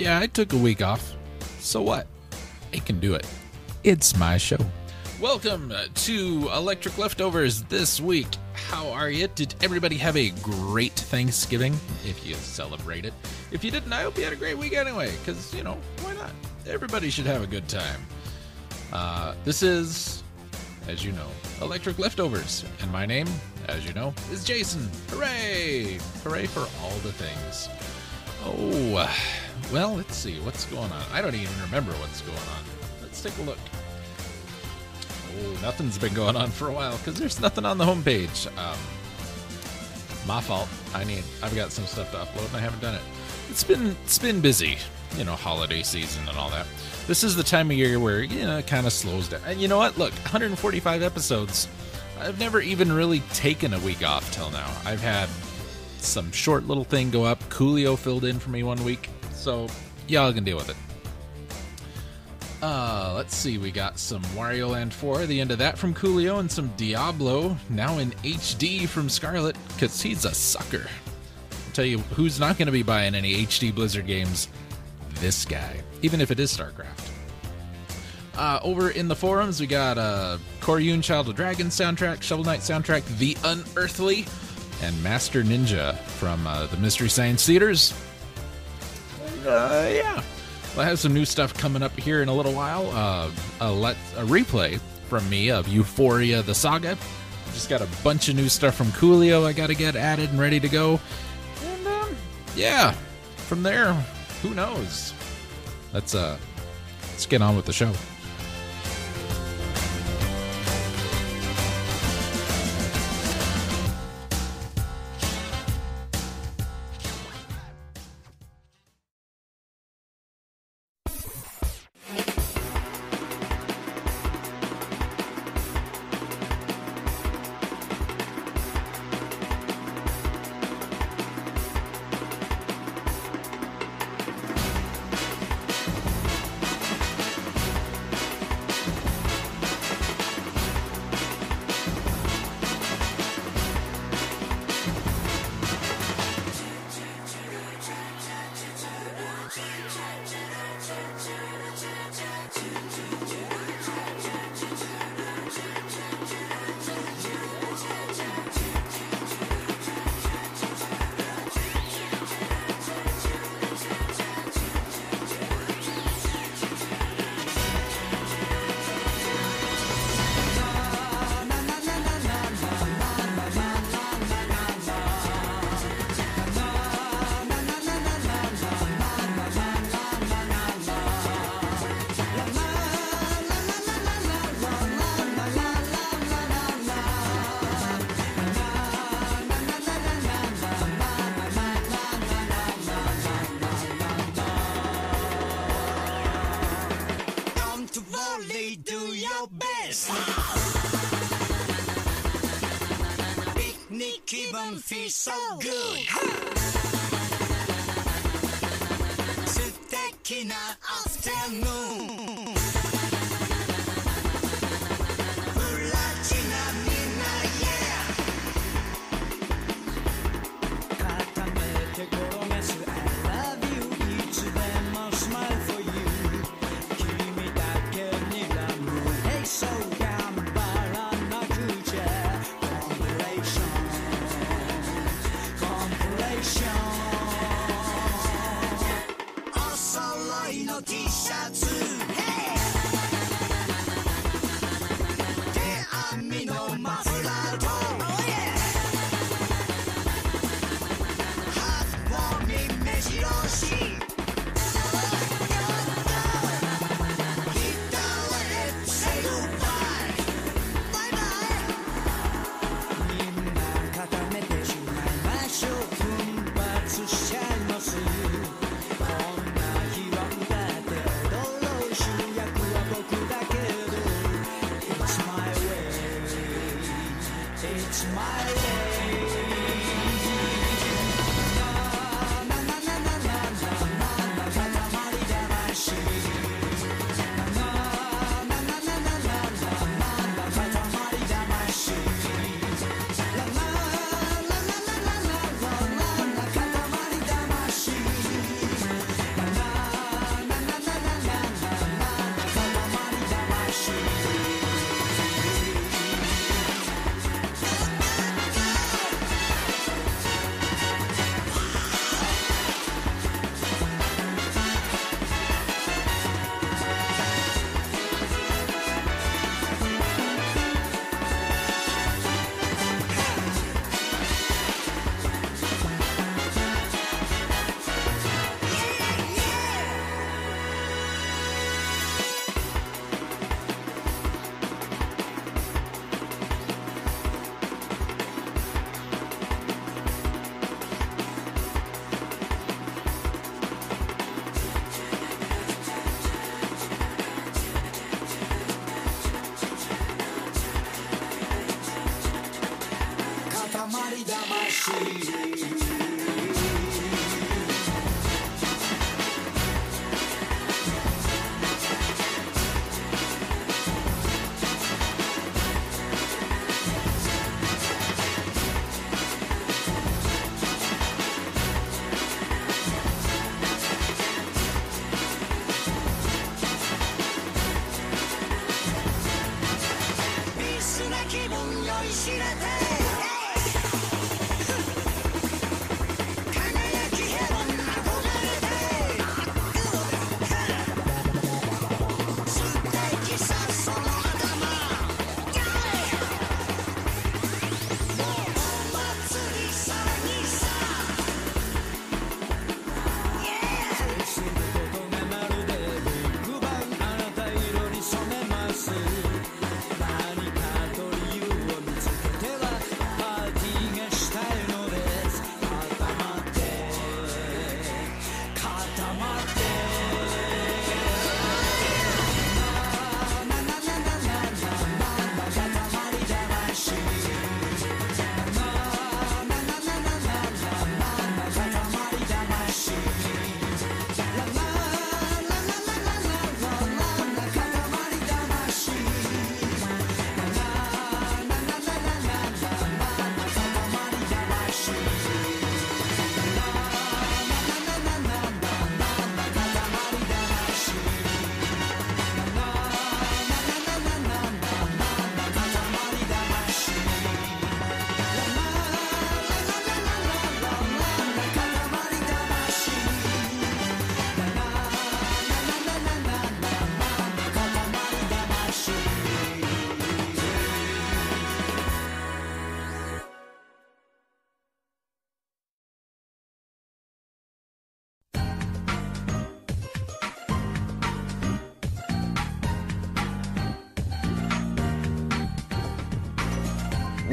Yeah, I took a week off. So what? I can do it. It's my show. Welcome to Electric Leftovers this week. How are you? Did everybody have a great Thanksgiving? If you celebrate it. If you didn't, I hope you had a great week anyway, because, you know, why not? Everybody should have a good time. Uh, this is, as you know, Electric Leftovers, and my name, as you know, is Jason. Hooray! Hooray for all the things. Oh, well, let's see what's going on. I don't even remember what's going on. Let's take a look. Oh, nothing's been going on for a while because there's nothing on the homepage. Um, my fault. I need. I've got some stuff to upload and I haven't done it. It's been it's been busy, you know, holiday season and all that. This is the time of year where you know it kind of slows down. And you know what? Look, 145 episodes. I've never even really taken a week off till now. I've had some short little thing go up. Coolio filled in for me one week, so y'all can deal with it. Uh, let's see. We got some Wario Land 4, the end of that from Coolio, and some Diablo, now in HD from Scarlet, because he's a sucker. I'll tell you who's not going to be buying any HD Blizzard games? This guy, even if it is StarCraft. Uh, over in the forums, we got uh, Koryun Child of Dragon soundtrack, Shovel Knight soundtrack, The Unearthly, and Master Ninja from uh, the Mystery Science Theaters. Uh, yeah. Well, I have some new stuff coming up here in a little while. Uh, a, let, a replay from me of Euphoria the Saga. Just got a bunch of new stuff from Coolio I got to get added and ready to go. And, um, yeah, from there, who knows? Let's, uh, let's get on with the show.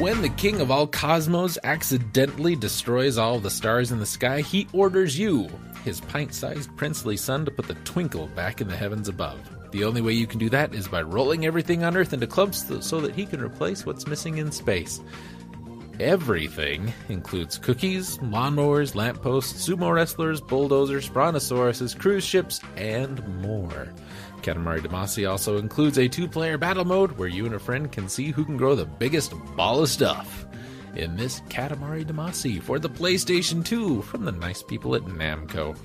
When the king of all cosmos accidentally destroys all the stars in the sky, he orders you, his pint sized princely son, to put the twinkle back in the heavens above. The only way you can do that is by rolling everything on Earth into clumps so that he can replace what's missing in space. Everything includes cookies, lawnmowers, lampposts, sumo wrestlers, bulldozers, brontosauruses, cruise ships, and more. Katamari Damacy also includes a two player battle mode where you and a friend can see who can grow the biggest ball of stuff. In this Katamari Damacy for the PlayStation 2 from the nice people at Namco.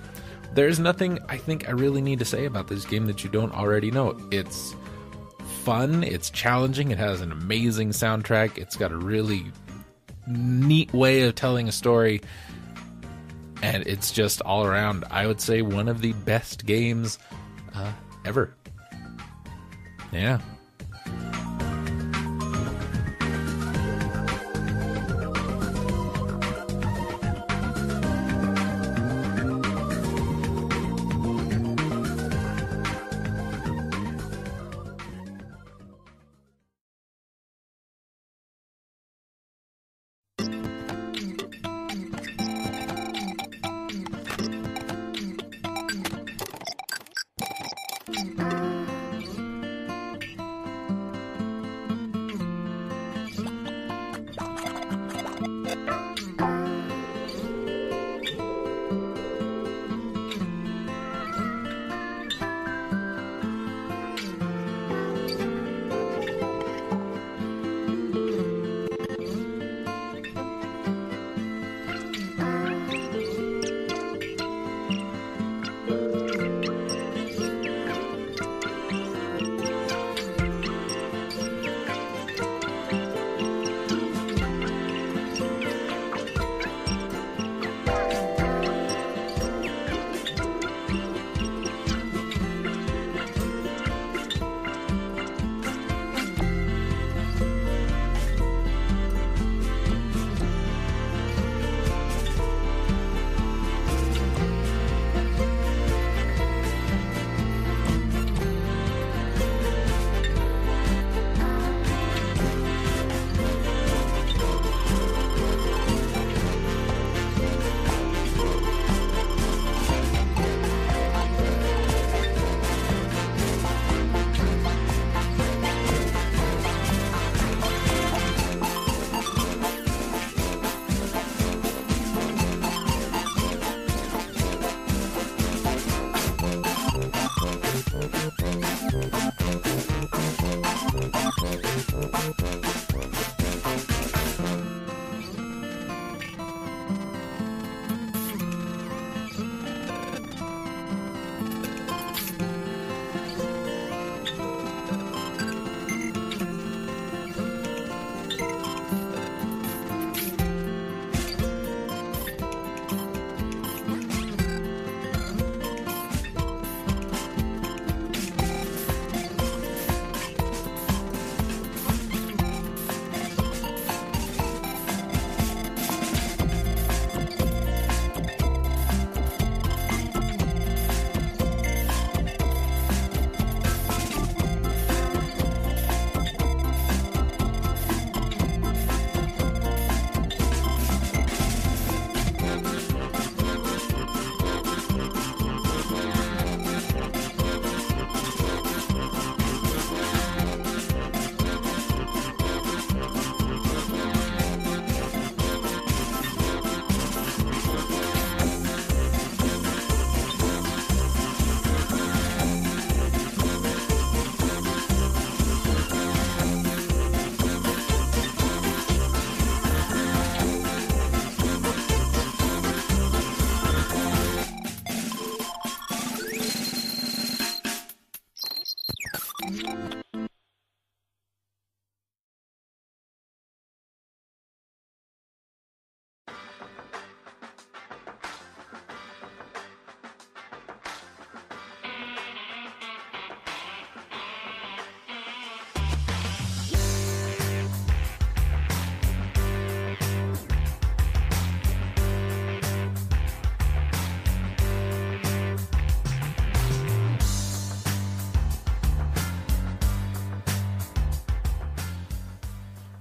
There's nothing I think I really need to say about this game that you don't already know. It's fun, it's challenging, it has an amazing soundtrack, it's got a really neat way of telling a story and it's just all around i would say one of the best games uh, ever. Yeah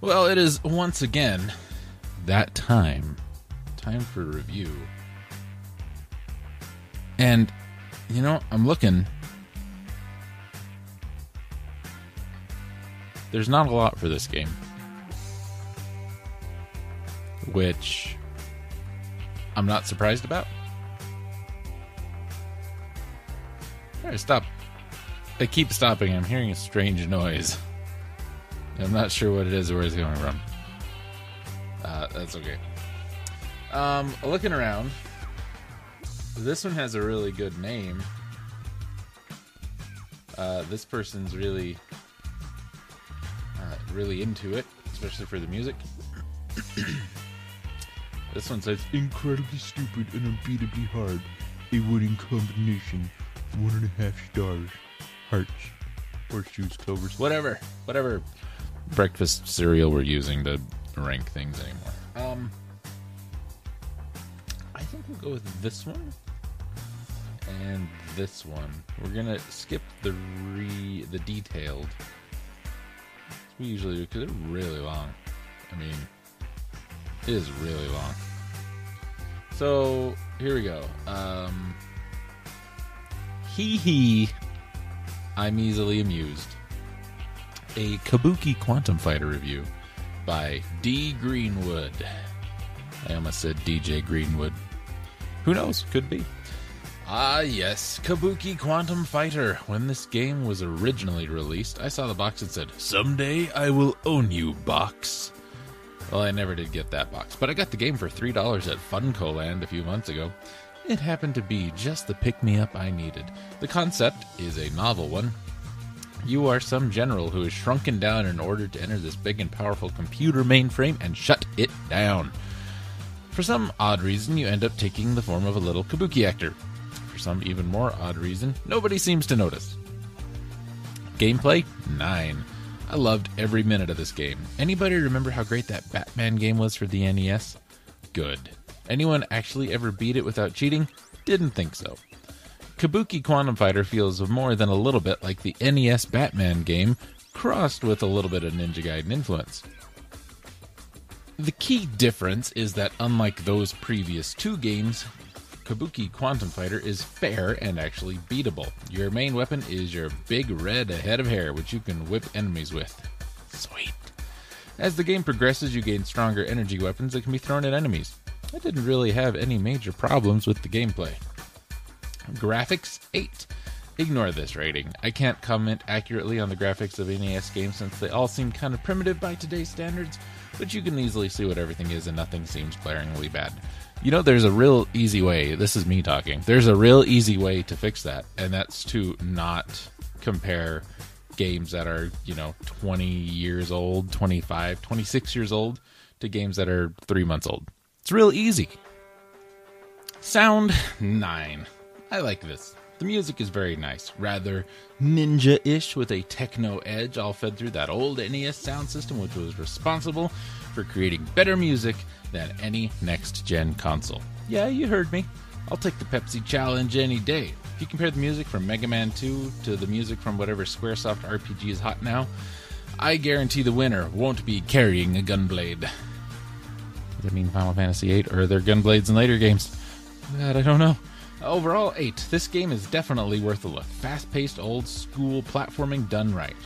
Well, it is once again that time. Time for review. And, you know, I'm looking. There's not a lot for this game. Which I'm not surprised about. Alright, stop. I keep stopping. I'm hearing a strange noise. I'm not sure what it is or where it's coming from. Uh, that's okay. Um, looking around, this one has a really good name. Uh, this person's really, uh, really into it, especially for the music. this one says incredibly stupid and unbeatably hard. A winning combination. One and a half stars. Hearts. Horseshoes, clovers. whatever, whatever breakfast cereal we're using to rank things anymore. Um, I think we'll go with this one and this one. We're gonna skip the re the detailed. We usually do because they're really long. I mean, it is really long. So here we go. Um, hee hee. I'm easily amused a Kabuki Quantum Fighter review by D. Greenwood. I almost said DJ Greenwood. Who knows? Could be. Ah, yes, Kabuki Quantum Fighter. When this game was originally released, I saw the box and said, Someday I will own you, box. Well, I never did get that box, but I got the game for $3 at Funco Land a few months ago. It happened to be just the pick me up I needed. The concept is a novel one, you are some general who is shrunken down in order to enter this big and powerful computer mainframe and shut it down. For some odd reason, you end up taking the form of a little kabuki actor. For some even more odd reason, nobody seems to notice. Gameplay 9. I loved every minute of this game. Anybody remember how great that Batman game was for the NES? Good. Anyone actually ever beat it without cheating? Didn't think so. Kabuki Quantum Fighter feels more than a little bit like the NES Batman game, crossed with a little bit of Ninja Gaiden influence. The key difference is that, unlike those previous two games, Kabuki Quantum Fighter is fair and actually beatable. Your main weapon is your big red head of hair, which you can whip enemies with. Sweet. As the game progresses, you gain stronger energy weapons that can be thrown at enemies. I didn't really have any major problems with the gameplay. Graphics 8. Ignore this rating. I can't comment accurately on the graphics of NES games since they all seem kind of primitive by today's standards, but you can easily see what everything is and nothing seems glaringly bad. You know, there's a real easy way. This is me talking. There's a real easy way to fix that, and that's to not compare games that are, you know, 20 years old, 25, 26 years old to games that are three months old. It's real easy. Sound 9. I like this. The music is very nice, rather ninja ish with a techno edge, all fed through that old NES sound system, which was responsible for creating better music than any next gen console. Yeah, you heard me. I'll take the Pepsi challenge any day. If you compare the music from Mega Man 2 to the music from whatever Squaresoft RPG is hot now, I guarantee the winner won't be carrying a gunblade. Does that mean Final Fantasy VIII or are there gunblades in later games? That I don't know. Overall, 8. This game is definitely worth a look. Fast paced, old school platforming done right.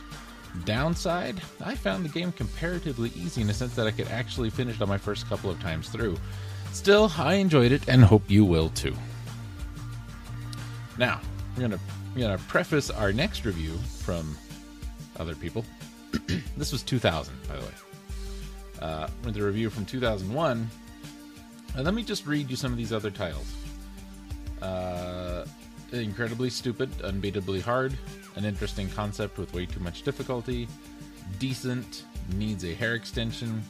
Downside, I found the game comparatively easy in the sense that I could actually finish it on my first couple of times through. Still, I enjoyed it and hope you will too. Now, we're gonna we're gonna preface our next review from other people. this was 2000, by the way. Uh, with a review from 2001. Uh, let me just read you some of these other titles. Uh, incredibly stupid, unbeatably hard, an interesting concept with way too much difficulty, decent, needs a hair extension.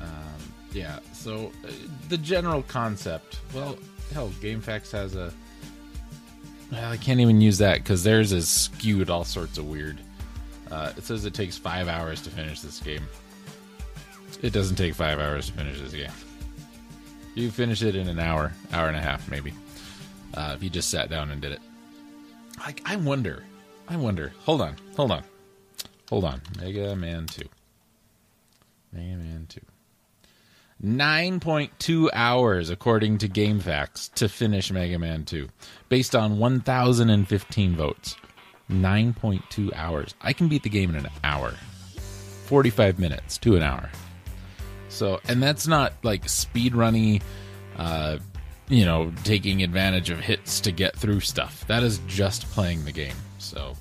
Um, yeah, so uh, the general concept. Well, hell, GameFAQs has a. Well, I can't even use that because theirs is skewed all sorts of weird. Uh, it says it takes five hours to finish this game. It doesn't take five hours to finish this game. You finish it in an hour, hour and a half, maybe. Uh, if you just sat down and did it. Like, I wonder. I wonder. Hold on. Hold on. Hold on. Mega Man 2. Mega Man 2. 9.2 hours, according to GameFAQs, to finish Mega Man 2, based on 1,015 votes. 9.2 hours. I can beat the game in an hour. 45 minutes to an hour. So, and that's not like speed running, uh, you know, taking advantage of hits to get through stuff. That is just playing the game. So,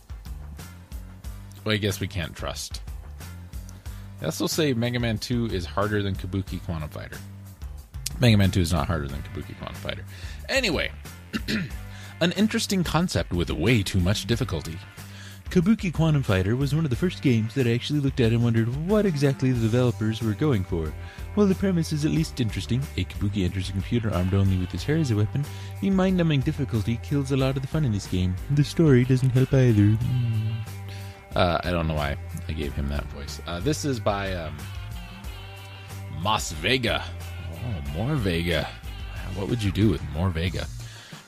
well, I guess we can't trust. I also say Mega Man 2 is harder than Kabuki Quantum Fighter. Mega Man 2 is not harder than Kabuki Quantum Fighter. Anyway, an interesting concept with way too much difficulty. Kabuki Quantum Fighter was one of the first games that I actually looked at and wondered what exactly the developers were going for. Well, the premise is at least interesting. A Kabuki enters a computer armed only with his hair as a weapon. The mind numbing difficulty kills a lot of the fun in this game. The story doesn't help either. Uh, I don't know why I gave him that voice. Uh, this is by um, Mas Vega. Oh, more Vega. What would you do with more Vega?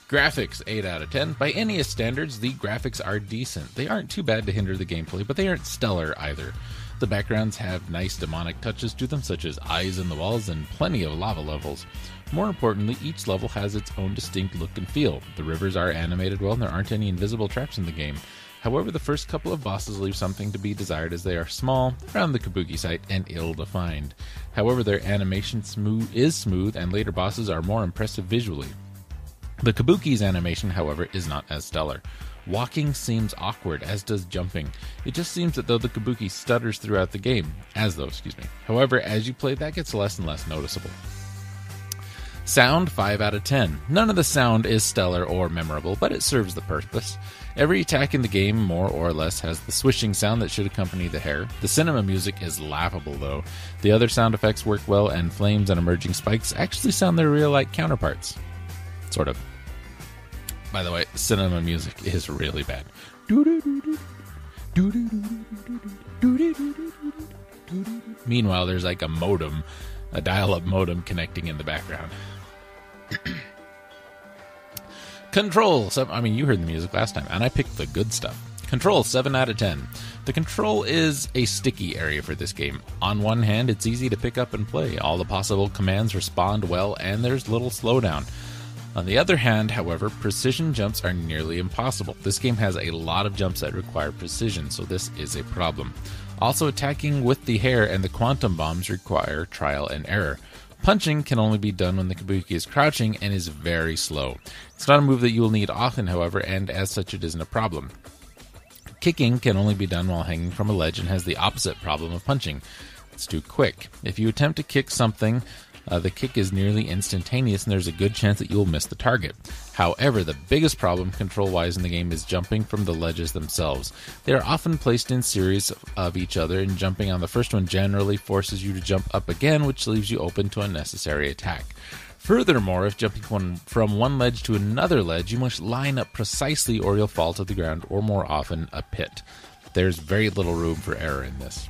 Graphics 8 out of 10. By NES standards, the graphics are decent. They aren't too bad to hinder the gameplay, but they aren't stellar either. The backgrounds have nice demonic touches to them, such as eyes in the walls and plenty of lava levels. More importantly, each level has its own distinct look and feel. The rivers are animated well, and there aren't any invisible traps in the game. However, the first couple of bosses leave something to be desired as they are small, around the Kabuki site, and ill-defined. However, their animation smooth is smooth, and later bosses are more impressive visually. The Kabuki's animation, however, is not as stellar. Walking seems awkward, as does jumping. It just seems that though the Kabuki stutters throughout the game, as though, excuse me. However, as you play, that gets less and less noticeable. Sound 5 out of 10. None of the sound is stellar or memorable, but it serves the purpose. Every attack in the game, more or less, has the swishing sound that should accompany the hair. The cinema music is laughable, though. The other sound effects work well, and flames and emerging spikes actually sound their real like counterparts. Sort of. By the way, cinema music is really bad. Meanwhile, there's like a modem, a dial up modem connecting in the background. Control. I mean, you heard the music last time, and I picked the good stuff. Control 7 out of 10. The control is a sticky area for this game. On one hand, it's easy to pick up and play. All the possible commands respond well, and there's little slowdown. On the other hand, however, precision jumps are nearly impossible. This game has a lot of jumps that require precision, so this is a problem. Also, attacking with the hair and the quantum bombs require trial and error. Punching can only be done when the kabuki is crouching and is very slow. It's not a move that you will need often, however, and as such, it isn't a problem. Kicking can only be done while hanging from a ledge and has the opposite problem of punching. It's too quick. If you attempt to kick something, uh, the kick is nearly instantaneous and there's a good chance that you will miss the target. However, the biggest problem control wise in the game is jumping from the ledges themselves. They are often placed in series of each other, and jumping on the first one generally forces you to jump up again, which leaves you open to unnecessary attack. Furthermore, if jumping from one ledge to another ledge, you must line up precisely or you'll fall to the ground, or more often, a pit. There's very little room for error in this.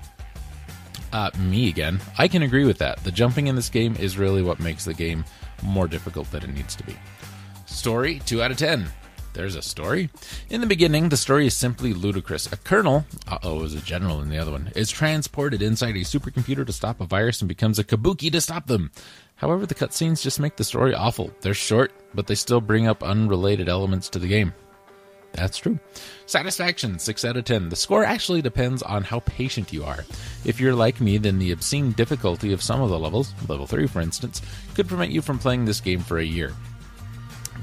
Uh, me again. I can agree with that. The jumping in this game is really what makes the game more difficult than it needs to be. Story 2 out of 10. There's a story. In the beginning, the story is simply ludicrous. A colonel, uh oh, it was a general in the other one, is transported inside a supercomputer to stop a virus and becomes a kabuki to stop them. However, the cutscenes just make the story awful. They're short, but they still bring up unrelated elements to the game. That's true. Satisfaction, 6 out of 10. The score actually depends on how patient you are. If you're like me, then the obscene difficulty of some of the levels, level 3 for instance, could prevent you from playing this game for a year.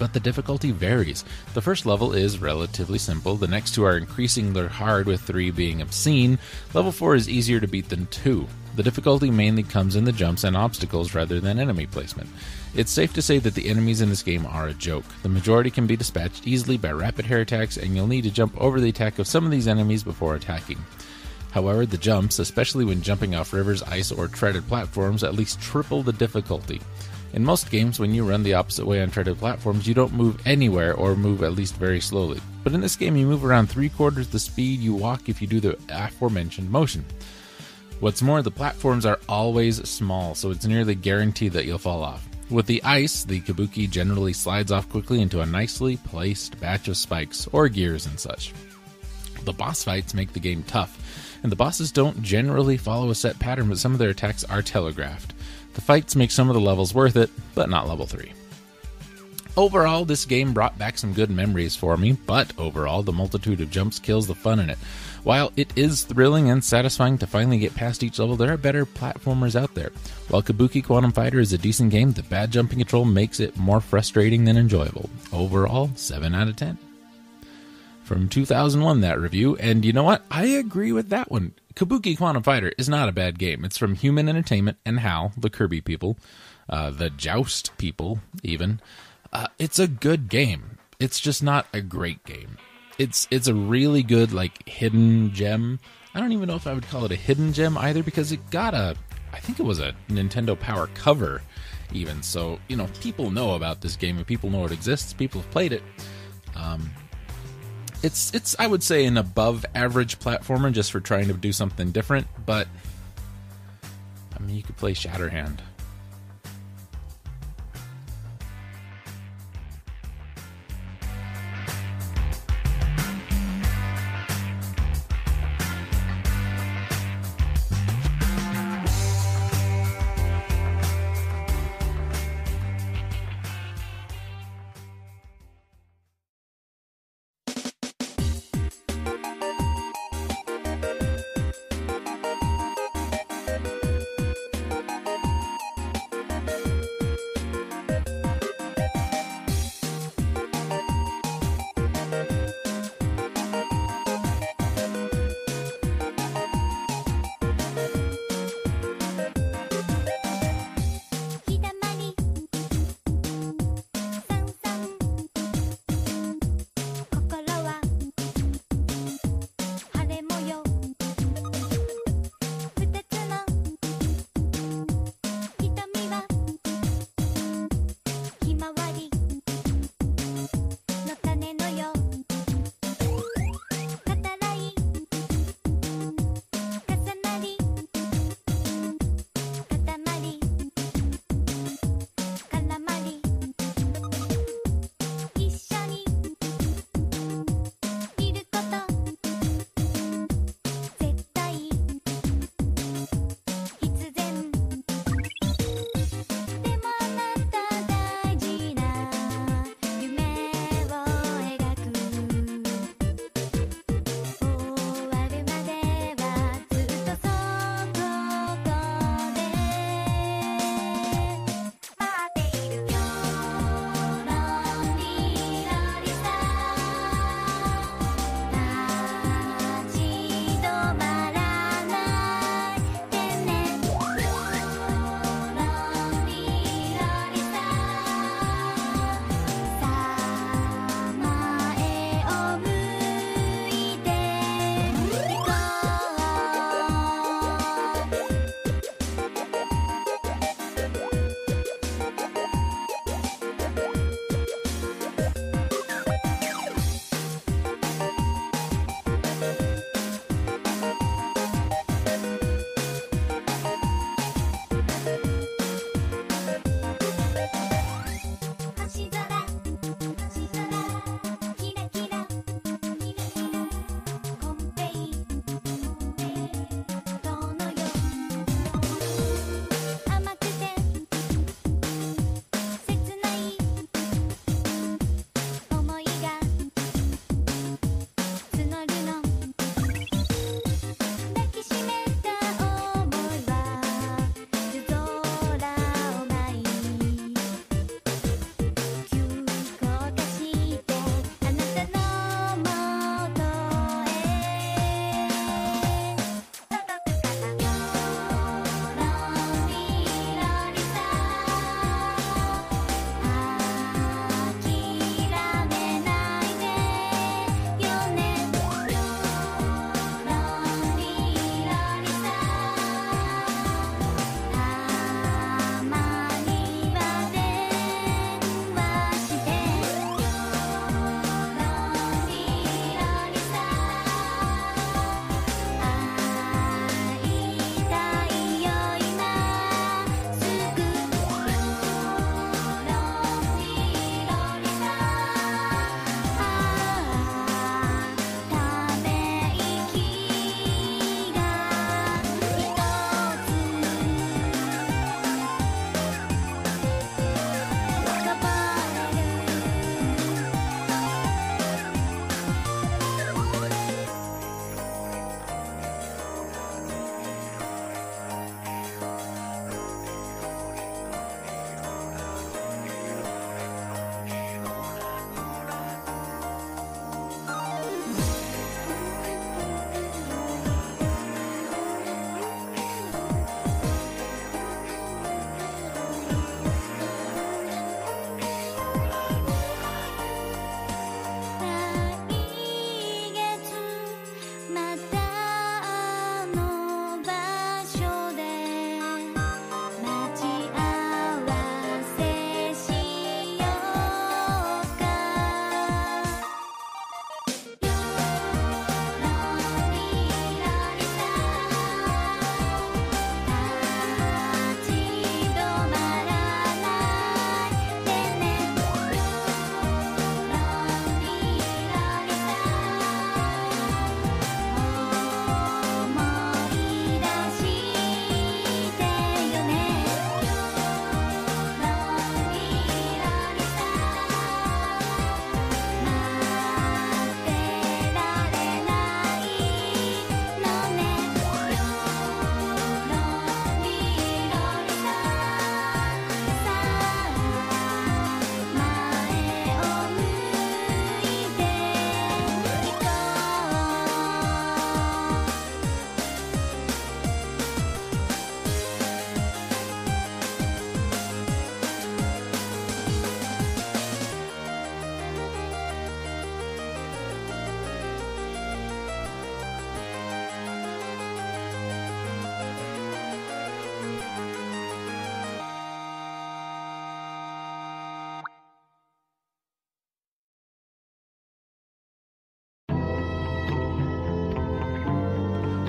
But the difficulty varies. The first level is relatively simple, the next two are increasingly hard, with 3 being obscene. Level 4 is easier to beat than 2. The difficulty mainly comes in the jumps and obstacles rather than enemy placement. It's safe to say that the enemies in this game are a joke. The majority can be dispatched easily by rapid hair attacks, and you'll need to jump over the attack of some of these enemies before attacking. However, the jumps, especially when jumping off rivers, ice, or treaded platforms, at least triple the difficulty. In most games, when you run the opposite way on treaded platforms, you don't move anywhere or move at least very slowly. But in this game, you move around three quarters the speed you walk if you do the aforementioned motion. What's more, the platforms are always small, so it's nearly guaranteed that you'll fall off. With the ice, the kabuki generally slides off quickly into a nicely placed batch of spikes or gears and such. The boss fights make the game tough. and the bosses don't generally follow a set pattern, but some of their attacks are telegraphed. The fights make some of the levels worth it, but not level 3. Overall, this game brought back some good memories for me, but overall, the multitude of jumps kills the fun in it. While it is thrilling and satisfying to finally get past each level, there are better platformers out there. While Kabuki Quantum Fighter is a decent game, the bad jumping control makes it more frustrating than enjoyable. Overall, 7 out of 10. From 2001, that review, and you know what? I agree with that one. Kabuki Quantum Fighter is not a bad game. It's from Human Entertainment and HAL, the Kirby people, uh, the Joust people, even. Uh, it's a good game. It's just not a great game. It's it's a really good like hidden gem. I don't even know if I would call it a hidden gem either because it got a I think it was a Nintendo Power cover even. So, you know, people know about this game and people know it exists. People have played it. Um it's it's I would say an above average platformer just for trying to do something different, but I mean, you could play Shatterhand.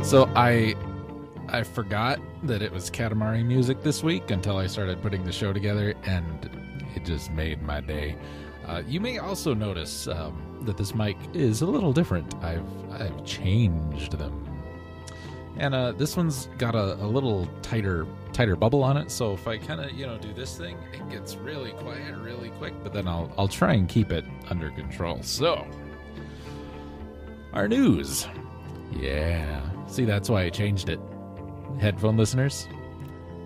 So I I forgot that it was Katamari music this week until I started putting the show together, and it just made my day. Uh, you may also notice um, that this mic is a little different. I've I've changed them, and uh, this one's got a, a little tighter tighter bubble on it. So if I kind of you know do this thing, it gets really quiet really quick. But then I'll I'll try and keep it under control. So our news, yeah. See, that's why I changed it. Headphone listeners,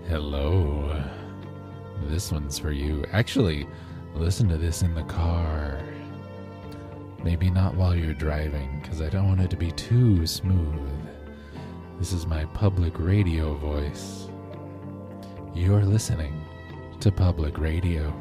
hello. This one's for you. Actually, listen to this in the car. Maybe not while you're driving, because I don't want it to be too smooth. This is my public radio voice. You're listening to public radio.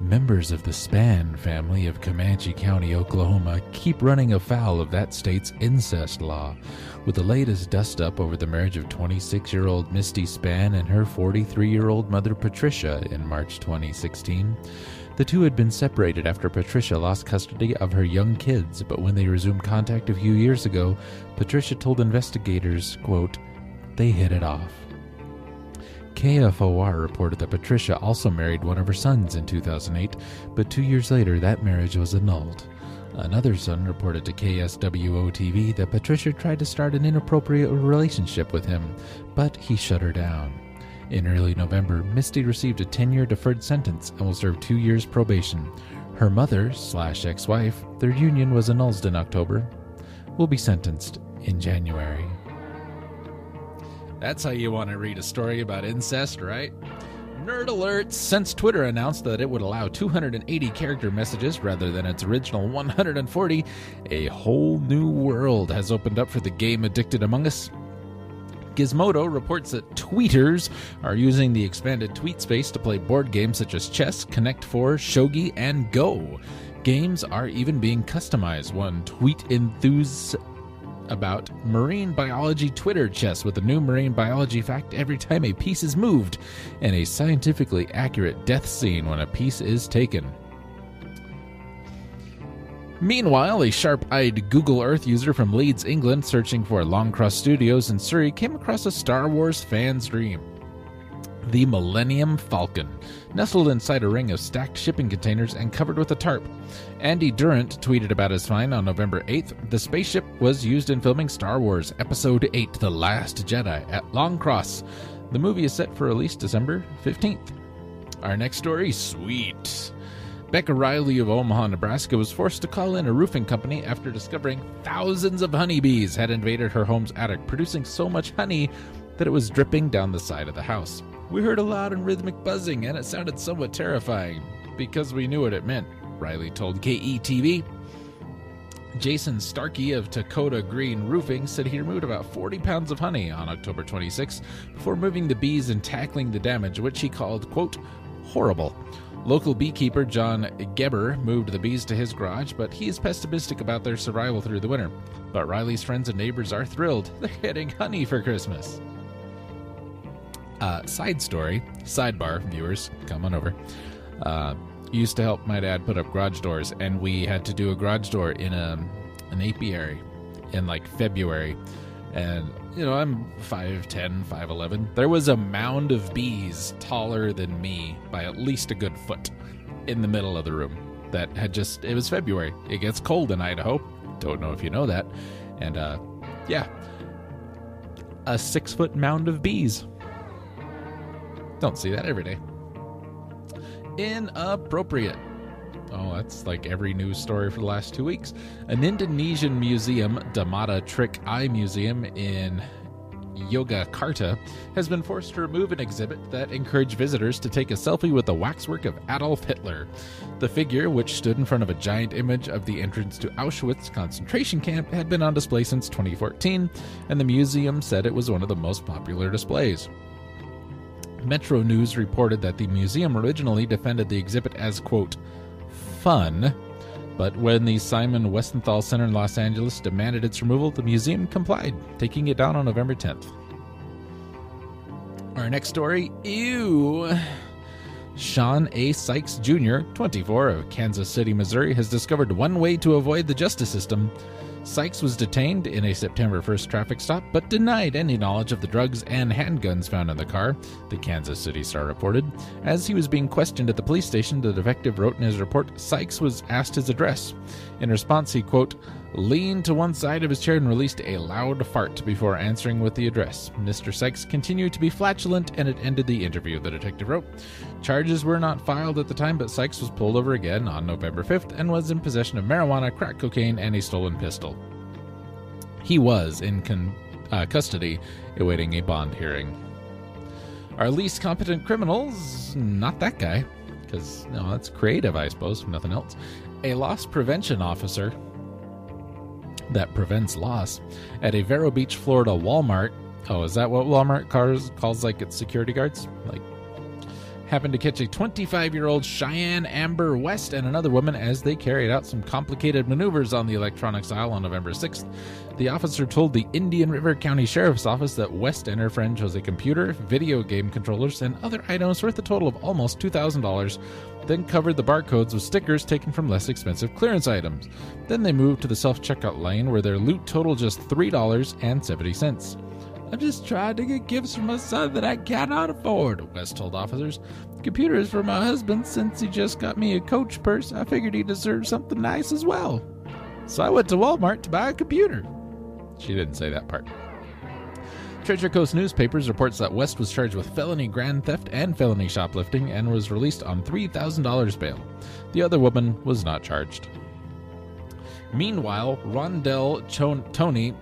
Members of the Spann family of Comanche County, Oklahoma, keep running afoul of that state's incest law, with the latest dust up over the marriage of 26 year old Misty Spann and her 43 year old mother Patricia in March 2016. The two had been separated after Patricia lost custody of her young kids, but when they resumed contact a few years ago, Patricia told investigators, quote, they hit it off. KFOR reported that Patricia also married one of her sons in 2008, but two years later that marriage was annulled. Another son reported to KSWO TV that Patricia tried to start an inappropriate relationship with him, but he shut her down. In early November, Misty received a 10 year deferred sentence and will serve two years probation. Her mother, slash ex wife, their union was annulled in October, will be sentenced in January. That's how you want to read a story about incest, right? Nerd alert! Since Twitter announced that it would allow 280 character messages rather than its original 140, a whole new world has opened up for the game addicted among us. Gizmodo reports that tweeters are using the expanded tweet space to play board games such as chess, Connect 4, Shogi, and Go. Games are even being customized. One tweet enthuse about marine biology Twitter chess with a new marine biology fact every time a piece is moved, and a scientifically accurate death scene when a piece is taken. Meanwhile, a sharp eyed Google Earth user from Leeds, England, searching for Longcross Studios in Surrey, came across a Star Wars fan's dream the Millennium Falcon, nestled inside a ring of stacked shipping containers and covered with a tarp. Andy Durant tweeted about his find on November 8th. The spaceship was used in filming Star Wars Episode 8 The Last Jedi at Long Cross. The movie is set for release December 15th. Our next story sweet. Becca Riley of Omaha, Nebraska was forced to call in a roofing company after discovering thousands of honeybees had invaded her home's attic, producing so much honey that it was dripping down the side of the house. We heard a loud and rhythmic buzzing, and it sounded somewhat terrifying because we knew what it meant, Riley told KETV. Jason Starkey of Dakota Green Roofing said he removed about 40 pounds of honey on October 26 before moving the bees and tackling the damage, which he called, quote, horrible. Local beekeeper John Geber moved the bees to his garage, but he is pessimistic about their survival through the winter. But Riley's friends and neighbors are thrilled. They're getting honey for Christmas. Uh, side story, sidebar, viewers, come on over. Uh, used to help my dad put up garage doors, and we had to do a garage door in a, an apiary in like February. And, you know, I'm 5'10, 5'11. There was a mound of bees taller than me by at least a good foot in the middle of the room that had just, it was February. It gets cold in Idaho. Don't know if you know that. And, uh, yeah, a six foot mound of bees. Don't see that every day. Inappropriate. Oh, that's like every news story for the last two weeks. An Indonesian museum, De Mata Trick Eye Museum in Yogyakarta, has been forced to remove an exhibit that encouraged visitors to take a selfie with the waxwork of Adolf Hitler. The figure, which stood in front of a giant image of the entrance to Auschwitz concentration camp, had been on display since 2014, and the museum said it was one of the most popular displays. Metro News reported that the museum originally defended the exhibit as, quote, fun, but when the Simon Wiesenthal Center in Los Angeles demanded its removal, the museum complied, taking it down on November 10th. Our next story, ew. Sean A. Sykes Jr., 24, of Kansas City, Missouri, has discovered one way to avoid the justice system Sykes was detained in a September 1st traffic stop, but denied any knowledge of the drugs and handguns found in the car, the Kansas City Star reported. As he was being questioned at the police station, the detective wrote in his report Sykes was asked his address. In response, he, quote, leaned to one side of his chair and released a loud fart before answering with the address. Mr. Sykes continued to be flatulent and it ended the interview, the detective wrote. Charges were not filed at the time, but Sykes was pulled over again on November 5th and was in possession of marijuana, crack cocaine, and a stolen pistol. He was in con- uh, custody awaiting a bond hearing. Our least competent criminals, not that guy, because no, that's creative, I suppose, nothing else. A loss prevention officer that prevents loss at a Vero Beach, Florida Walmart. Oh, is that what Walmart cars calls like its security guards? Like happened to catch a 25 year old Cheyenne Amber West and another woman as they carried out some complicated maneuvers on the electronics aisle on November 6th. The officer told the Indian River County Sheriff's Office that West and her friend chose a computer, video game controllers, and other items worth a total of almost $2,000, then covered the barcodes with stickers taken from less expensive clearance items. Then they moved to the self checkout lane where their loot totaled just $3.70. I just tried to get gifts for my son that I cannot afford, West told officers. The computer is for my husband since he just got me a coach purse. I figured he deserved something nice as well. So I went to Walmart to buy a computer. She didn't say that part. Treasure Coast Newspapers reports that West was charged with felony grand theft and felony shoplifting and was released on $3,000 bail. The other woman was not charged. Meanwhile, Rondell Tony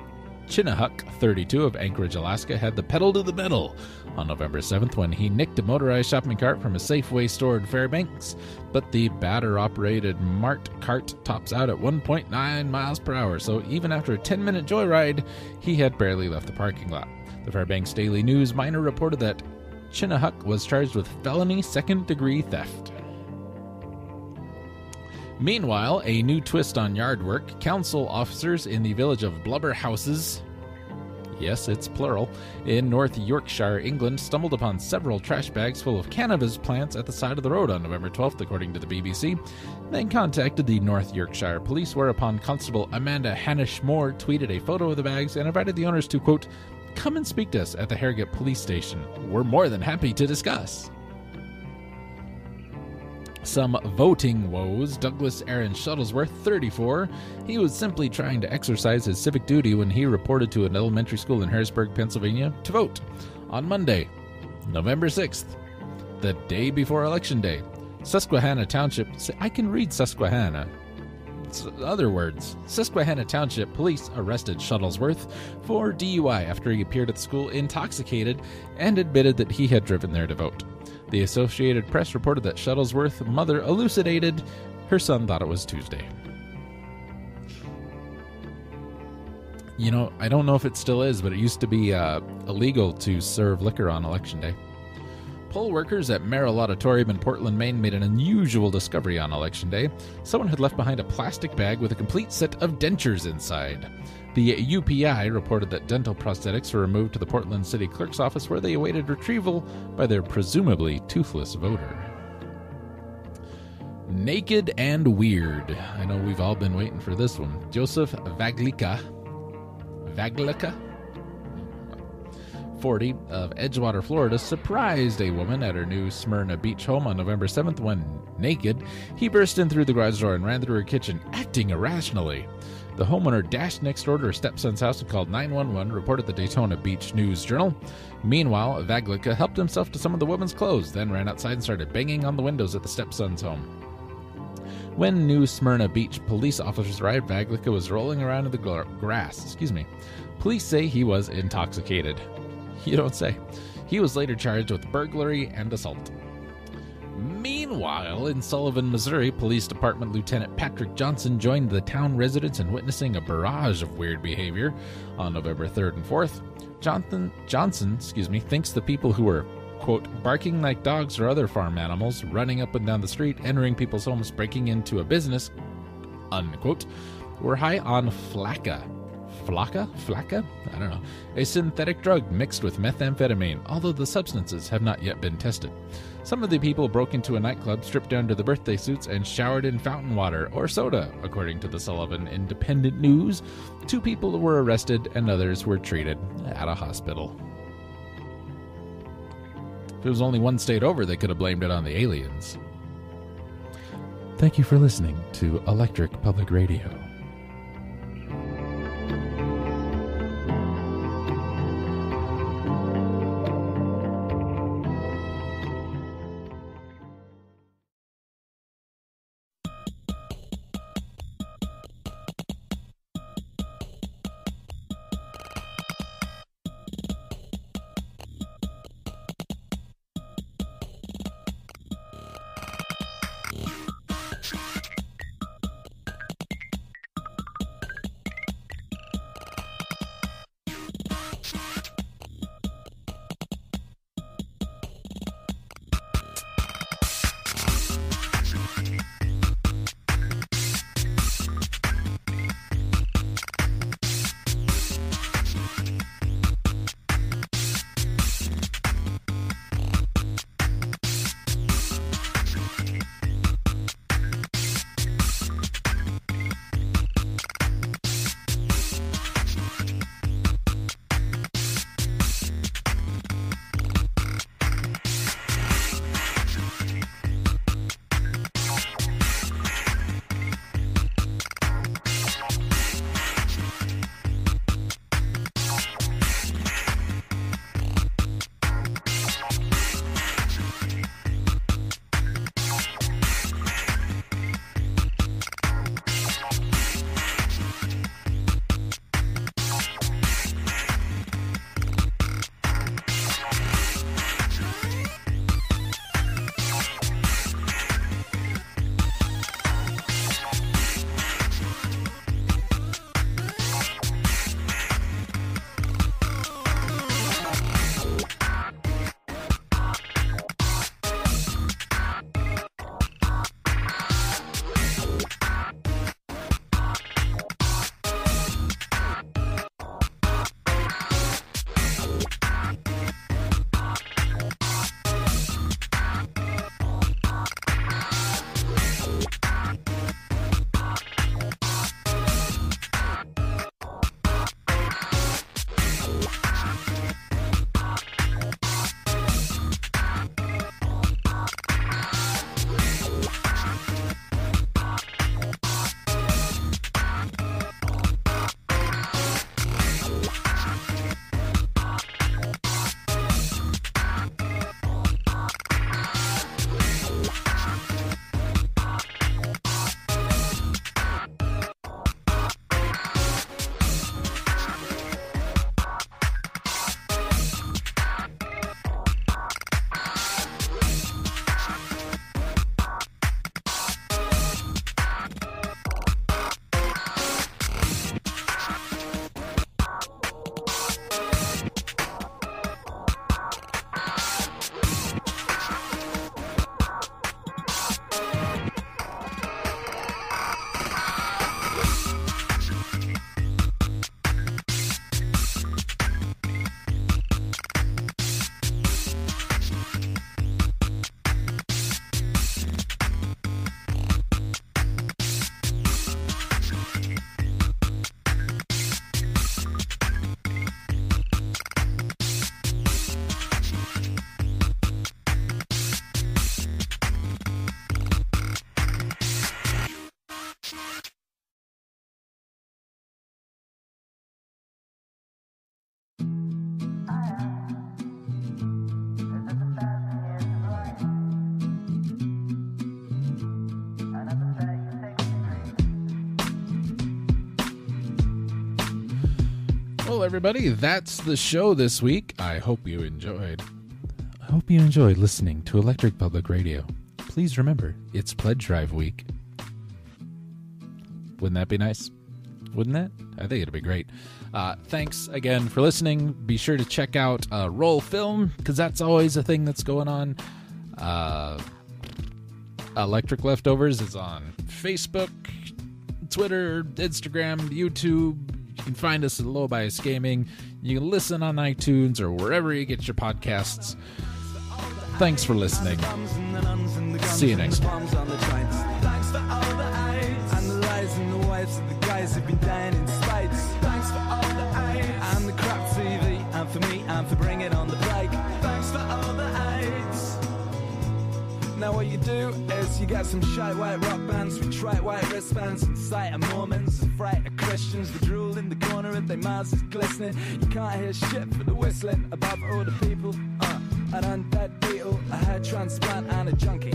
Chinnahuk, 32 of Anchorage, Alaska, had the pedal to the metal on November 7th when he nicked a motorized shopping cart from a Safeway store in Fairbanks. But the batter operated Mart cart tops out at 1.9 miles per hour, so even after a 10 minute joyride, he had barely left the parking lot. The Fairbanks Daily News miner reported that Chinnahuk was charged with felony second degree theft. Meanwhile, a new twist on yard work. Council officers in the village of Blubberhouses, yes, it's plural, in North Yorkshire, England, stumbled upon several trash bags full of cannabis plants at the side of the road on November 12th, according to the BBC. They contacted the North Yorkshire police, whereupon Constable Amanda Hanish Moore tweeted a photo of the bags and invited the owners to, quote, come and speak to us at the Harrogate police station. We're more than happy to discuss. Some voting woes. Douglas Aaron Shuttlesworth, 34. He was simply trying to exercise his civic duty when he reported to an elementary school in Harrisburg, Pennsylvania, to vote on Monday, November 6th, the day before Election Day. Susquehanna Township. I can read Susquehanna. Other words. Susquehanna Township police arrested Shuttlesworth for DUI after he appeared at the school intoxicated and admitted that he had driven there to vote. The Associated Press reported that Shuttlesworth's mother elucidated her son thought it was Tuesday. You know, I don't know if it still is, but it used to be uh, illegal to serve liquor on election day. Poll workers at Merrill Auditorium in Portland, Maine made an unusual discovery on election day. Someone had left behind a plastic bag with a complete set of dentures inside. The UPI reported that dental prosthetics were removed to the Portland City Clerk's office where they awaited retrieval by their presumably toothless voter. Naked and Weird. I know we've all been waiting for this one. Joseph Vaglika. Vaglika? 40 of Edgewater, Florida, surprised a woman at her new Smyrna Beach home on November 7th when, naked, he burst in through the garage door and ran through her kitchen, acting irrationally. The homeowner dashed next door to her stepson's house and called 911, reported the Daytona Beach News Journal. Meanwhile, Vaglika helped himself to some of the woman's clothes, then ran outside and started banging on the windows at the stepson's home. When New Smyrna Beach police officers arrived, Vaglika was rolling around in the gra- grass. Excuse me. Police say he was intoxicated. You don't say. He was later charged with burglary and assault. Meanwhile, in Sullivan, Missouri, Police Department Lieutenant Patrick Johnson joined the town residents in witnessing a barrage of weird behavior on November 3rd and 4th. Johnson, Johnson, excuse me, thinks the people who were quote barking like dogs or other farm animals, running up and down the street, entering people's homes, breaking into a business, unquote, were high on flakka. flakka, flakka, I don't know, a synthetic drug mixed with methamphetamine, although the substances have not yet been tested. Some of the people broke into a nightclub, stripped down to the birthday suits, and showered in fountain water or soda, according to the Sullivan Independent News. Two people were arrested and others were treated at a hospital. If it was only one state over, they could have blamed it on the aliens. Thank you for listening to Electric Public Radio. Everybody, that's the show this week. I hope you enjoyed. I hope you enjoyed listening to Electric Public Radio. Please remember, it's Pledge Drive Week. Wouldn't that be nice? Wouldn't that? I think it'd be great. Uh, thanks again for listening. Be sure to check out uh, Roll Film because that's always a thing that's going on. Uh, Electric Leftovers is on Facebook, Twitter, Instagram, YouTube, You can find us at Low Bias Gaming. You can listen on iTunes or wherever you get your podcasts. Thanks for listening. See you next time. Now what you do is you get some shite white rock bands with trite white wristbands and sight of Mormons and fright of Christians. The drool in the corner of their mouths is glistening. You can't hear shit for the whistling above all the people. An undead beetle, a hair transplant and a junkie.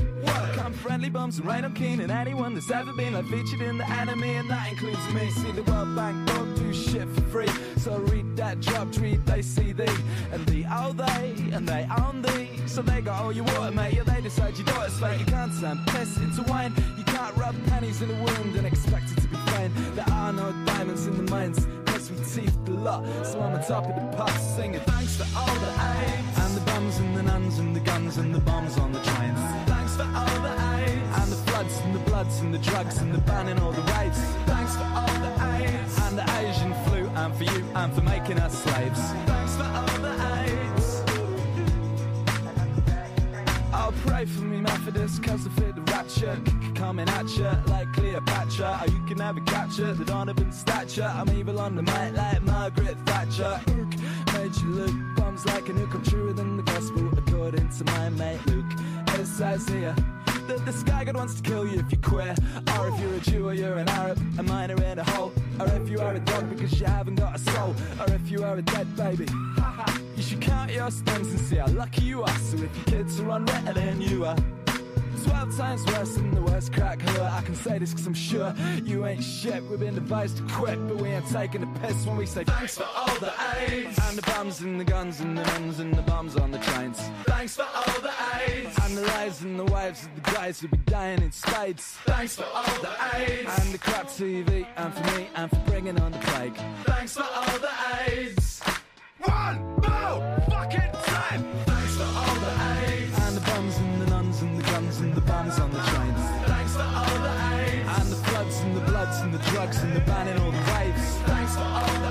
Come friendly bums and Rhino Keen and anyone that's ever been like featured in the anime and that includes me. See the World Bank don't do shit for free. So read that drop tweet, they see thee and thee oh they and they own thee. So they got all oh, your water, mate. Yeah, they decide your daughter's fake. You can't turn piss into wine. You can't rub pennies in a wound and expect it to be fine. There are no diamonds in the mines. Cause we teethed a lot. So I'm on top of the pops singing thanks for all the aids. And the nuns and the guns and the bombs on the trains. Thanks for all the aids. And the floods and the bloods and the drugs and the banning all the raves. Thanks for all the aids. And the Asian flu and for you and for making us slaves. Thanks for all the aids. Oh, pray for me, Methodist, cause I fit the rapture. Coming at ya like Cleopatra. Or you can never capture the Donovan stature. I'm evil on the mic like Margaret Thatcher. You look bums like a nuke. I'm truer than the gospel, according to my mate Luke. It Isaiah that the sky god wants to kill you if you're queer. Or if you're a Jew or you're an Arab, a miner in a hole. Or if you are a dog because you haven't got a soul. Or if you are a dead baby. You should count your stems and see how lucky you are. So if your kids are Ritalin, you are. Twelve times worse than the worst crack whore. I can say this cause I'm sure you ain't shit. We've been advised to quit, but we ain't taking the piss when we say thanks for all the aids. And the bums and the guns and the nuns and the bombs on the trains. Thanks for all the aids. And the lives and the wives of the guys who be dying in spades. Thanks for all the aids. And the crap TV and for me and for bringing on the plague. Thanks for all the aids. One and bloods and the drugs and the banning all the raves. Thanks for all